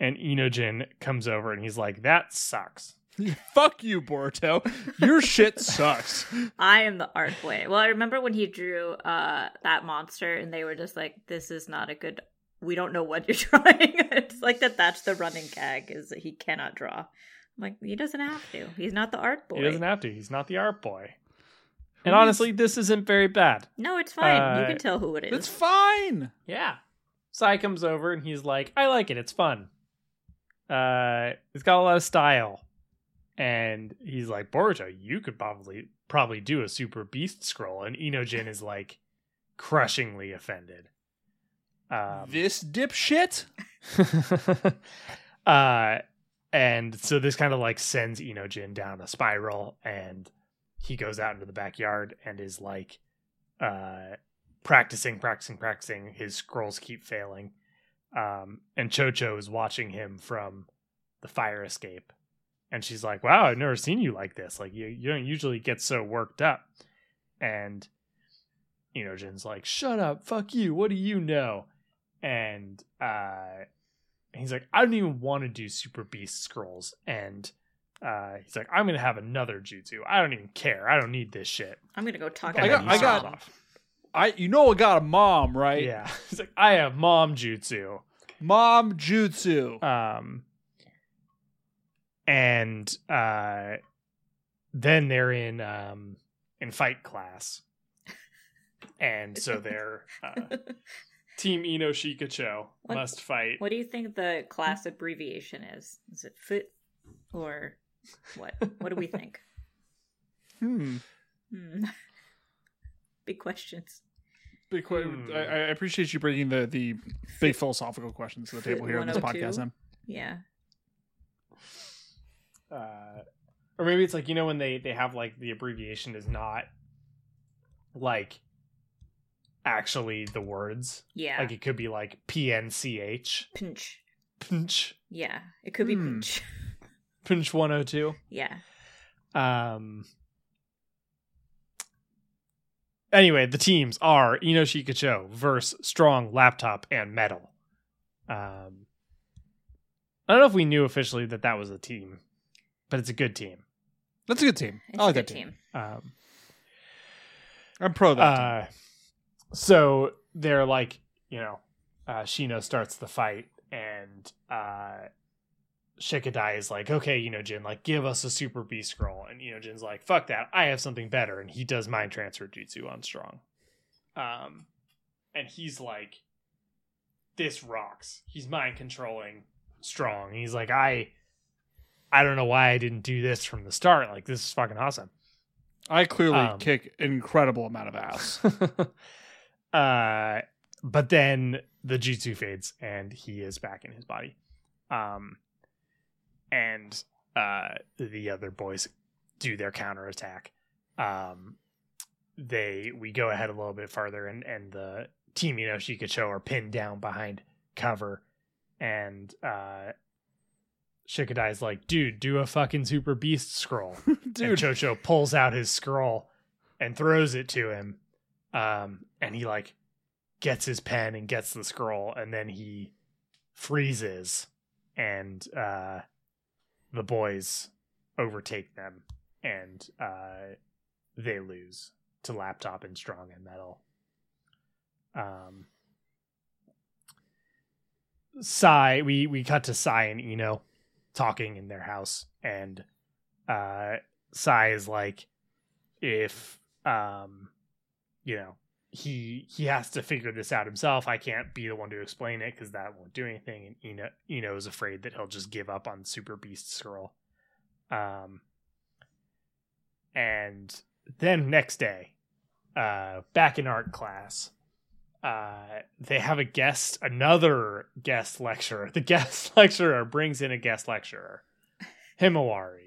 and Inojin comes over and he's like that sucks Fuck you, Boruto. Your shit sucks. I am the art boy. Well, I remember when he drew uh that monster, and they were just like, "This is not a good. We don't know what you're drawing." it's like that. That's the running gag is that he cannot draw. I'm like, he doesn't have to. He's not the art boy. he doesn't have to he's not the art boy Who and honestly this isn't very bad no, it's fine. you Uh, can tell who it is. It's fine. yeah Sai comes over and he's like I like it it's fun uh it's got a lot of style. And he's like Boruto you could probably probably do a super beast scroll. And Inojin is like crushingly offended. Um this dipshit. uh and so this kind of like sends Inojin down a spiral and he goes out into the backyard and is like uh practicing practicing practicing. His scrolls keep failing um and Chocho is watching him from the fire escape and she's like wow I've never seen you like this like you you don't usually get so worked up and Inojin's like shut up fuck you what do you know and uh he's like, I don't even want to do Super Beast scrolls. And uh, he's like, I'm gonna have another jutsu. I don't even care. I don't need this shit. I'm gonna go talk And I about got- I got- off. I you know I got a mom, right? Yeah. He's like, I have mom jutsu. Mom jutsu. Um and uh then they're in um in fight class. And so they're uh, Team Ino Shikacho What- must fight. What do you think the class abbreviation is? Is it foot or what? What do we think? Hmm. Hmm. Big questions. Big que- Hmm. I, I appreciate you bringing the the big philosophical questions to the table here on this podcast. Em. Yeah. uh, or maybe it's like you know when they they have like the abbreviation is not like actually the words Yeah. like it could be like pnch pinch. pinch Yeah. It could be Hmm. pinch. pinch 102 Yeah. um anyway the teams are ino shikacho versus strong laptop and metal um i don't know if we knew officially that that was a team but it's a good team That's a good team. It's I like a that team. team. um I'm pro that. team. Uh, so they're like, you know, uh, Shino starts the fight, and uh, Shikadai is like, okay, Inojin, like, give us a super beast scroll, and Inojin's like, fuck that, I have something better, and he does mind transfer jutsu on Strong, um, and he's like, this rocks. He's mind controlling Strong. He's like, I, I don't know why I didn't do this from the start. Like, this is fucking awesome. I clearly um, kick an incredible amount of ass. uh but then the jutsu fades and he is back in his body um and uh the other boys do their counterattack um they we go ahead a little bit farther and and the team you know shikacho are pinned down behind cover and uh Shikadai's like, dude, do a fucking super beast scroll. And Dude, Chocho pulls out his scroll and throws it to him. Um, and he like gets his pen and gets the scroll, and then he freezes, and uh, the boys overtake them, and uh, they lose to Laptop and Strong and Metal. Um, we we cut to Sai and Ino talking in their house, and uh, is like, if um, you know, he he has to figure this out himself. I can't be the one to explain it because that won't do anything. And Ino Ino is afraid that he'll just give up on Super Beast Scroll. Um, and then next day, uh, back in art class, uh, they have a guest, another guest lecturer. The guest lecturer brings in a guest lecturer, Himawari,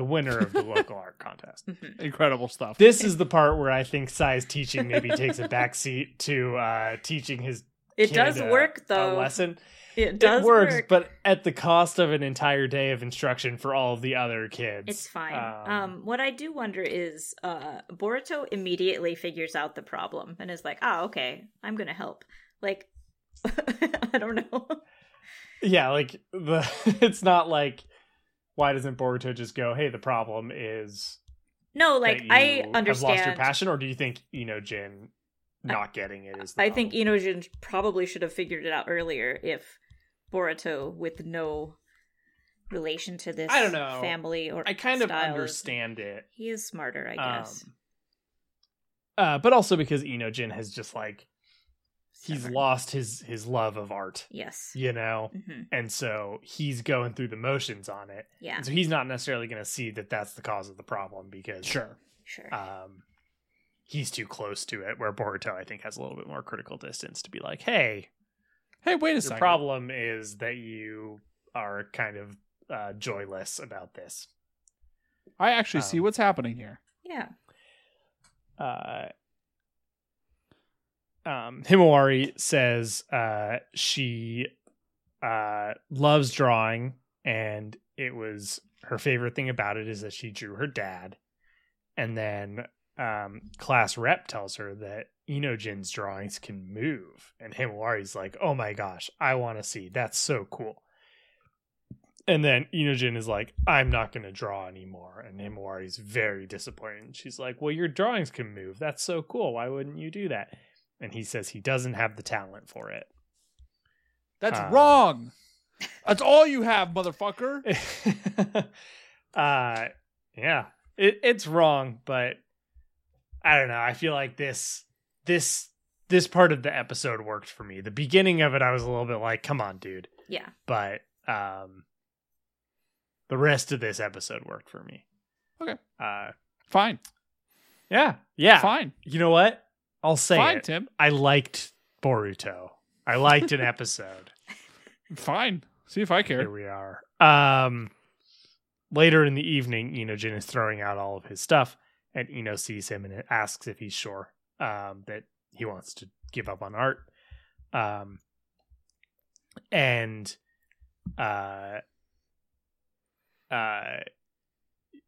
the winner of the local art contest. Mhm. incredible stuff. This is the part where I think Sai's teaching maybe takes a backseat to uh, teaching his It kid does a- work a though. lesson. It does it works, work. but at the cost of an entire day of instruction for all of the other kids. It's fine. Um, Um, what I do wonder is, uh, Boruto immediately figures out the problem and is like, "Ah, okay, I'm gonna help." Like, I don't know. yeah, like the it's not like why doesn't Boruto just go, "Hey, the problem is No, like I have lost your passion," or do you think Inojin not getting it is? The I think problem? Inojin probably should have figured it out earlier if Boruto, with no relation to this I don't know. family or I kind of style, is- understand it. He is smarter, I guess. Um, uh, but also because Inojin has just like he's Stubborn. lost his his love of art, Yes. you know, hmm and so he's going through the motions on it. Yeah. And so he's not necessarily going to see that that's the cause of the problem because sure. Sure. um, he's too close to it. Where Boruto, I think, has a little bit more critical distance to be like, hey, Hey, wait a the second. problem is that you are kind of uh, joyless about this. I actually see um, what's happening here. yeah. uh, um, Himawari says uh, she uh, loves drawing, and it was her favorite thing about it is that she drew her dad. And then um, class rep tells her that Inojin's drawings can move, and Himawari's like, "Oh my gosh, I want to see. That's so cool." and then Inojin is like, I'm not going to draw anymore. And Himawari's very disappointed. She's like, Well, your drawings can move. That's so cool. Why wouldn't you do that? And he says he doesn't have the talent for it. That's Uh, wrong. That's all you have, motherfucker. uh, yeah, it, it's wrong, but I don't know. I feel like this, this, this part of the episode worked for me. The beginning of it, I was a little bit like, come on, dude. Yeah. but um the rest of this episode worked for me Okay. uh Fine. yeah yeah Fine. you know what i'll say Fine, it. Tim. i liked boruto i liked an episode Fine. See if I care. here we are um later in the evening Inojin is throwing out all of his stuff and Ino sees him and asks if he's sure um that he wants to give up on art um and uh uh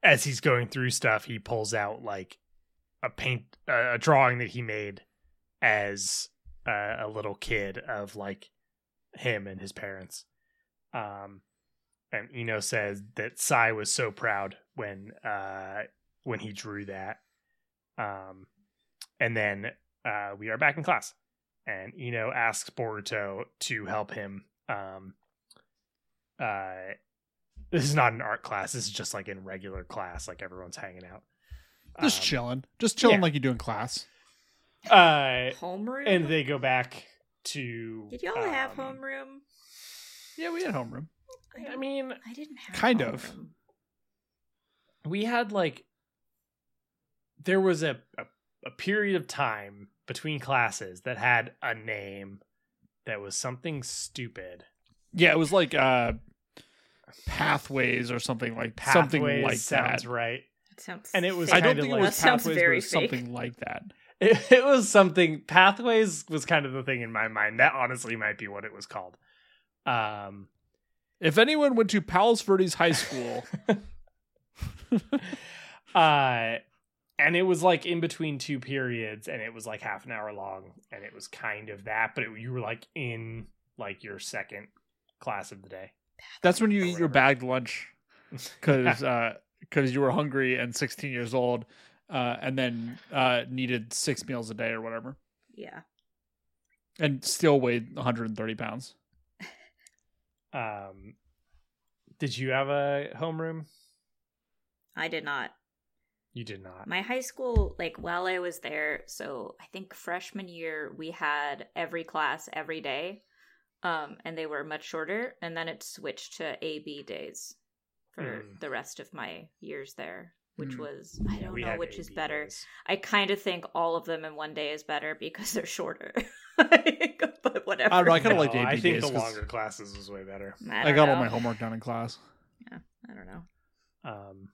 as he's going through stuff he pulls out like a paint uh, a drawing that he made as uh, a little kid of like him and his parents. Um and Ino says that Sai was so proud when uh when he drew that. Um and then uh we are back in class. And Ino asks Boruto to help him um uh this is not an art class. This is just like in regular class like everyone's hanging out Just Um, chilling. Just chilling yeah. like you do in class. uh Homeroom? and they go back to Did y'all have um, homeroom? Yeah, we had homeroom. I mean I didn't have Kind of. homeroom. we had like there was a, a a period of time between classes that had a name that was something stupid Yeah, it was like uh pathways or something like something like sounds that. right It sounds And it was I don't kinda think it was That sounds pathways, but very it was fake. something like that. it, it was something pathways was kind of the thing in my mind. That honestly might be what it was called. Um If anyone went to Palos Verdes High School, uh and it was like in between two periods and it was like half an hour long and it was kind of that but it, you were like in like your second class of the day. That's when you eat your bagged lunch. Because because you were hungry and 16 years old, uh, and then uh, needed six meals a day or whatever, Yeah. and still weighed 130 pounds. um did you have a homeroom I did not. you did not My high school, like while I was there, so I think freshman year we had every class every day. Um, and they were much shorter, and then it switched to A B days for Hmm. the rest of my years there, which Hmm. was I don't we know which is better. days. I kind of think all of them in one day is better because they're shorter. but whatever. I don't know, I kinda No, like the I AB think days the 'cause- longer classes was way better I, I, don't got all my homework done in class. Yeah, I don't know. Um,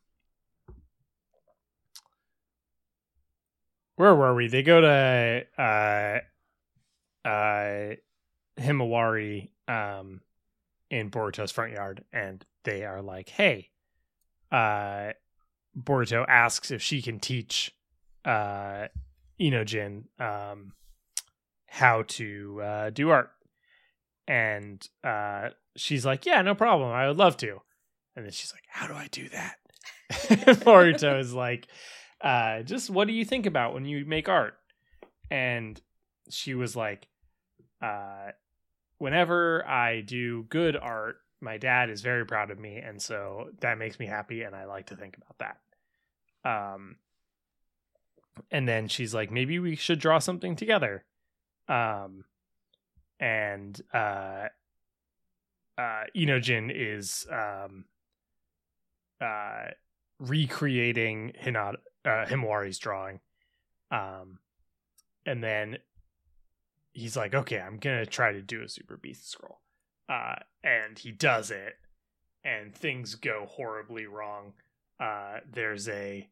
where were we? They go to uh, uh, Himawari um, in Boruto's front yard, and they are like, "Hey." Uh, Boruto asks if she can teach uh, Inojin um, how to uh, do art, and uh, she's like, "Yeah, no problem. I would love to." And then she's like, "How do I do that?" Boruto is like, uh, "Just what do you think about when you make art?" And she was like, uh, "Whenever I do good art, my dad is very proud of me, and so that makes me happy, and I like to think about that." Um, and then she's like, "Maybe we should draw something together." Um, and uh, uh, Inojin is um uh, recreating Hinata, uh, Himawari's drawing. Um, and then he's like, okay, I'm to try to do a Super Beast scroll. Uh, and he does it, and things go horribly wrong. Uh, there's a,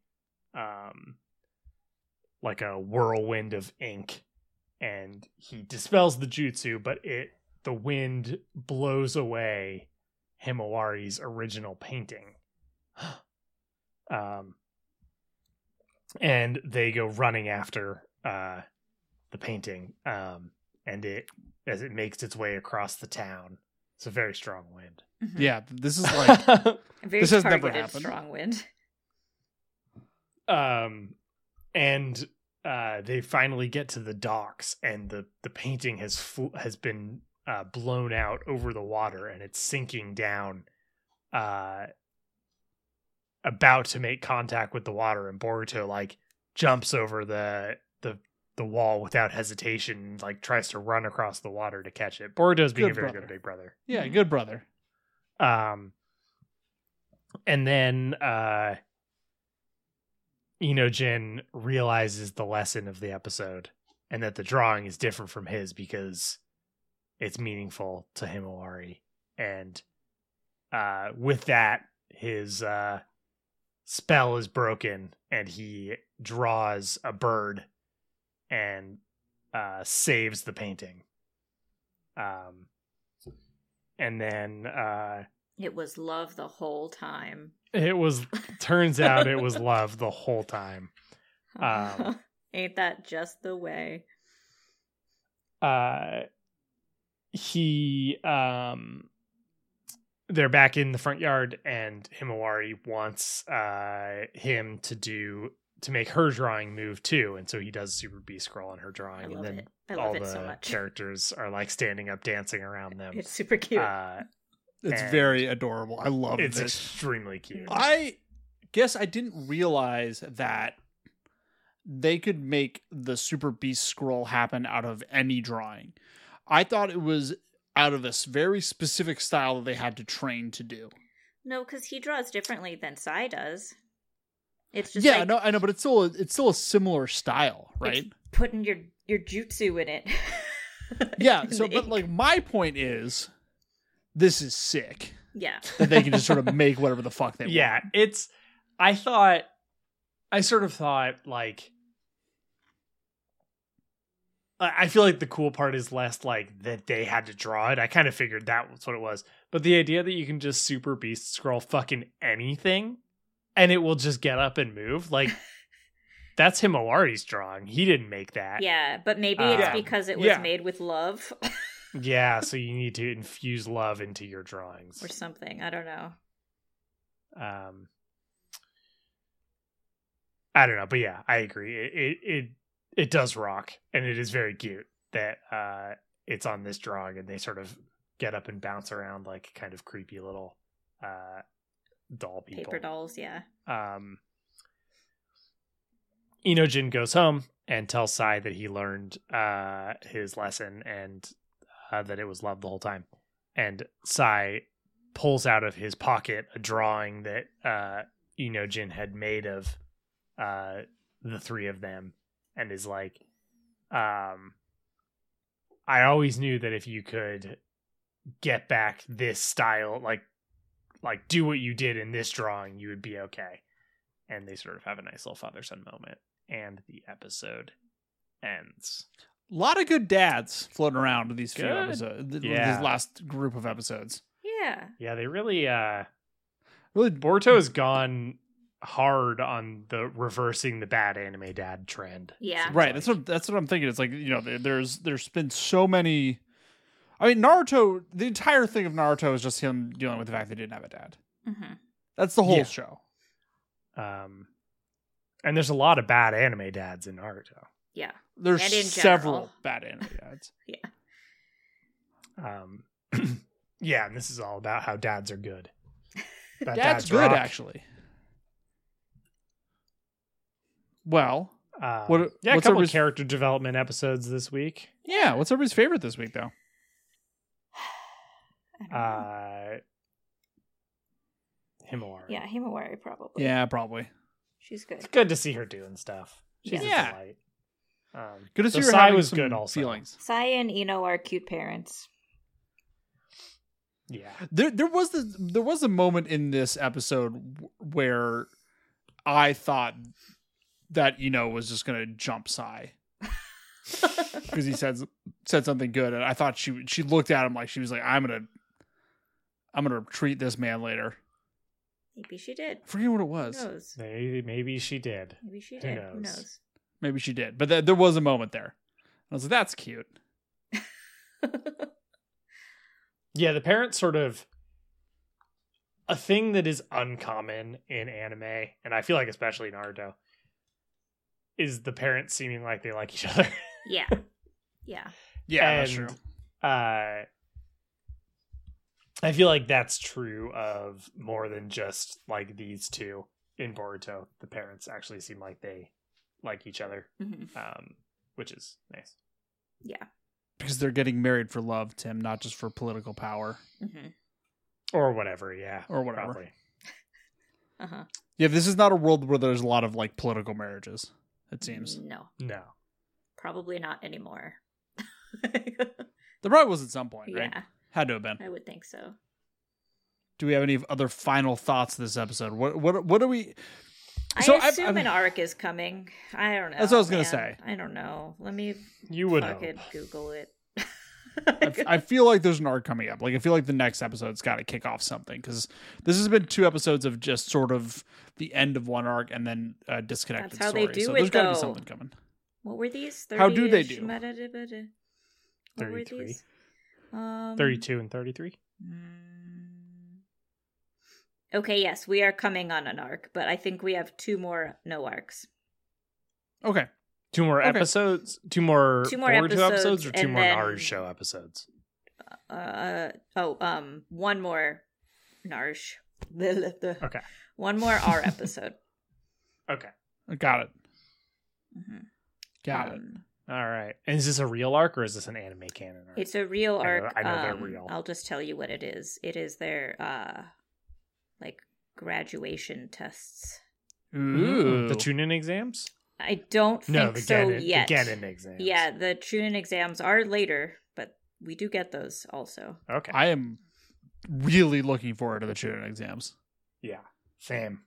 um, like a whirlwind of ink, and he dispels the jutsu, but it, the wind blows away Himawari's original painting um, and they go running after uh, the painting, um, and it as it makes its way across the town, It's a very strong wind. Mhm. Yeah, this is like very This has never happened. strong wind. um and uh they finally get to the docks and the the painting has fl- has been uh blown out over the water and it's sinking down uh about to make contact with the water and Boruto like jumps over the the the wall without hesitation and like tries to run across the water to catch it. Boruto's being Good a very brother. good big brother. yeah, good brother. Um, and then uh, Inojin realizes the lesson of the episode and that the drawing is different from his because it's meaningful to Himawari. And uh, with that, his uh, spell is broken and he draws a bird and uh, saves the painting. Um, and then uh, It was love the whole time. it was turns out it was love the whole time. Um, Ain't that just the way? Uh he um they're back in the front yard and Himawari wants uh him to do to make her drawing move too and so he does super beast scroll on her I drawing and then it. I all love it the so much. characters are like standing up dancing around them. It's super cute. Uh It's very adorable. I love it. it's this. extremely cute. I guess I didn't realize that they could make the Super Beast scroll happen out of any drawing. I thought it was out of this very specific style that they had to train to do. no, because he draws differently than Sai does. It's just yeah, like no, I know, but it's still a, it's still a similar style, right? it's putting your your jutsu in it. yeah. In So, but ink. like my point is, this is sick yeah, that they can just sort of make whatever the fuck they yeah, want. Yeah, it's I thought I sort of thought like I I feel like the cool part is less like that they had to draw it. I kind of figured that was what it was. But the idea that you can just super beast scroll fucking anything and it will just get up and move, like that's Himawari's drawing. He didn't make that. yeah, but maybe Uh, it's because it was Yeah. made with love Yeah, so you need to infuse love into your drawings. or something. I don't know. um i don't know but yeah i agree it it it, it does rock and it is very cute that uh it's on this drawing and they sort of get up and bounce around like kind of creepy little uh doll people Paper dolls, yeah. um Inojin goes home and tells Sai that he learned uh his lesson and uh, that it was love the whole time. And Sai pulls out of his pocket a drawing that uh Inojin had made of uh the three of them and is like um I always knew that if you could get back this style like like do what you did in this drawing you would be okay and they sort of have a nice little father son moment and the episode ends A lot of good dads floating around with these few episodes. th- Yeah. These last group of episodes. Yeah. yeah they really uh Really, boruto has gone hard on the reversing the bad anime dad trend Yeah. right. That's what that's what I'm thinking. It's like you know, there, there's there's been so many. I mean, Naruto. The entire thing of Naruto is just him dealing with the fact that he didn't have a dad. hmm That's the whole Yeah. show. um and there's a lot of bad anime dads in naruto Yeah. There's several general. bad anime dads. Yeah. Um yeah and this is all about how dads are good That Dad's dads good, rock. actually. Well, Um, What- yeah, a couple of character development episodes this week. yeah. What's everybody's favorite this week, though? I. Uh, Himawari. yeah, Himawari probably. Yeah, probably. She's good. it's good to see her doing stuff. She's Yeah. a delight. Um, Good to see the her Sai having was some good also. feelings. Sai and Ino are cute parents. Yeah, There, there was the there was a moment in this episode where I thought that you know was just gonna jump Sai because he said said something good, and I thought she she looked at him like she was like, "I'm gonna, I'm gonna treat this man later." Maybe she did. I forget what it Who was. knows? maybe maybe she did. Maybe she did. Who knows? knows? Maybe she did, but th- there was a moment there. I was like, "That's cute." Yeah, the parents sort of a thing that is uncommon in anime, and I feel like especially in Naruto, is the parents seeming like they like each other. Yeah. Yeah. Yeah, that's And, true. uh I feel like that's true of more than just like these two in Boruto. The parents actually seem like they like each other, hmm um, which is nice. Yeah. Because they're getting married for love, Tim, not just for political power hmm Or whatever, yeah. or whatever. Uh huh. Yeah, this is not a world where there's a lot of like political marriages. It seems No, No. probably not anymore. there probably was at some point, right? Yeah, Had to have been. I would think so. Do we have any other final thoughts this episode? What what what do we? I So I've- assume I've- an arc is coming. I don't know. That's what I was gonna man. say. I don't know. Let me You would fucking hope. Google it. I, I feel like there's an arc coming up. Like I feel like the next episode's got to kick off something because this has been two episodes of just sort of the end of one arc and then a disconnected That's how they story. do so it, there's gotta be something coming. what were these? How do they do? meta- What were 33. these? Um, 32 and 33? mm. Okay, yes, we are coming on an arc, but I think we have two more no arcs. Okay, Two more Okay. episodes? Two more Two more episodes, episodes or two more then- Naruto show episodes? Uh oh, um, one more Narsh. Okay. One more R episode. Okay. got it. Mhm. Got it. All right. And is this a real arc or is this an anime canon arc? It's a real I know- arc. I know they're um, real. I'll just tell you what it is. It is their uh like graduation tests. Ooh, the Chunin exams? I don't think No, the so Genin, yet. the Genin exams. Yeah, the Chunin exams are later, but we do get those also. Okay. I am really looking forward to the children exams. yeah. Same.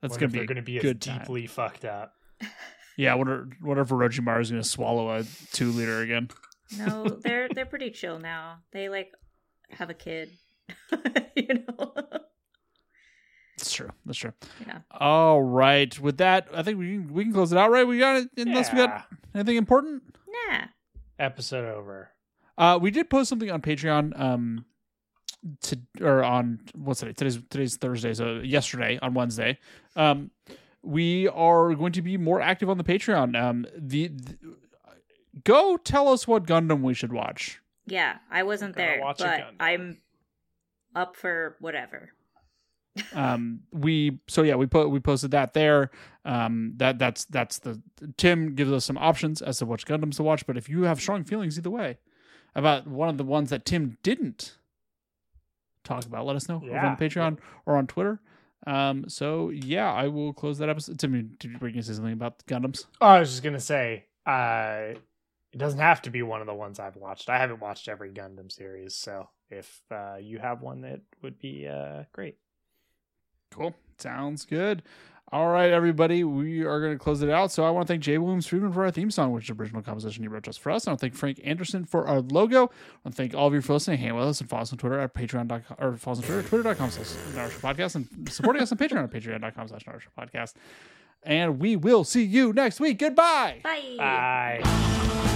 That's gonna be they're a going to be good as time. deeply fucked up. Yeah, I wonder, wonder if Orochimaru is gonna swallow a two liter again. No, they're they're pretty chill now. They like have a kid. you know. That's true. That's true. Yeah. All right. With that, I think we can, we can close it out, right? We got it. Unless we got anything important. Nah. Episode over. Uh, we did post something on Patreon. Um, to or on what's today? Today's today's Thursday. So yesterday on Wednesday. Um, we are going to be more active on the Patreon. Um, the, the go tell us what Gundam we should watch. Yeah, I wasn't there, but I'm up for whatever. um we so yeah we put we posted that there um that that's that's the tim gives us some options as to which gundams to watch but if you have strong feelings either way about one of the ones that tim didn't talk about let us know over Yeah. on patreon or on twitter um so yeah i will close that episode tim did you say something about gundams Oh, I was just going to say, uh, it doesn't have to be one of the ones I've watched. I haven't watched every Gundam series, so if uh, you have one that would be uh, great. Cool. Sounds good. All right, everybody. We are going to close it out. So I want to thank Jay Williams Friedman for our theme song, which is original composition he wrote just for us. I want to thank Frank Anderson for our logo. I want to thank all of you for listening. Hang with us and follow us on Twitter at patreon.com or follow us on Twitter, at twitter.com slash Naruto podcast and supporting us on Patreon at patreon.com slash Naruto podcast. And we will see you next week. Goodbye. Bye. Bye.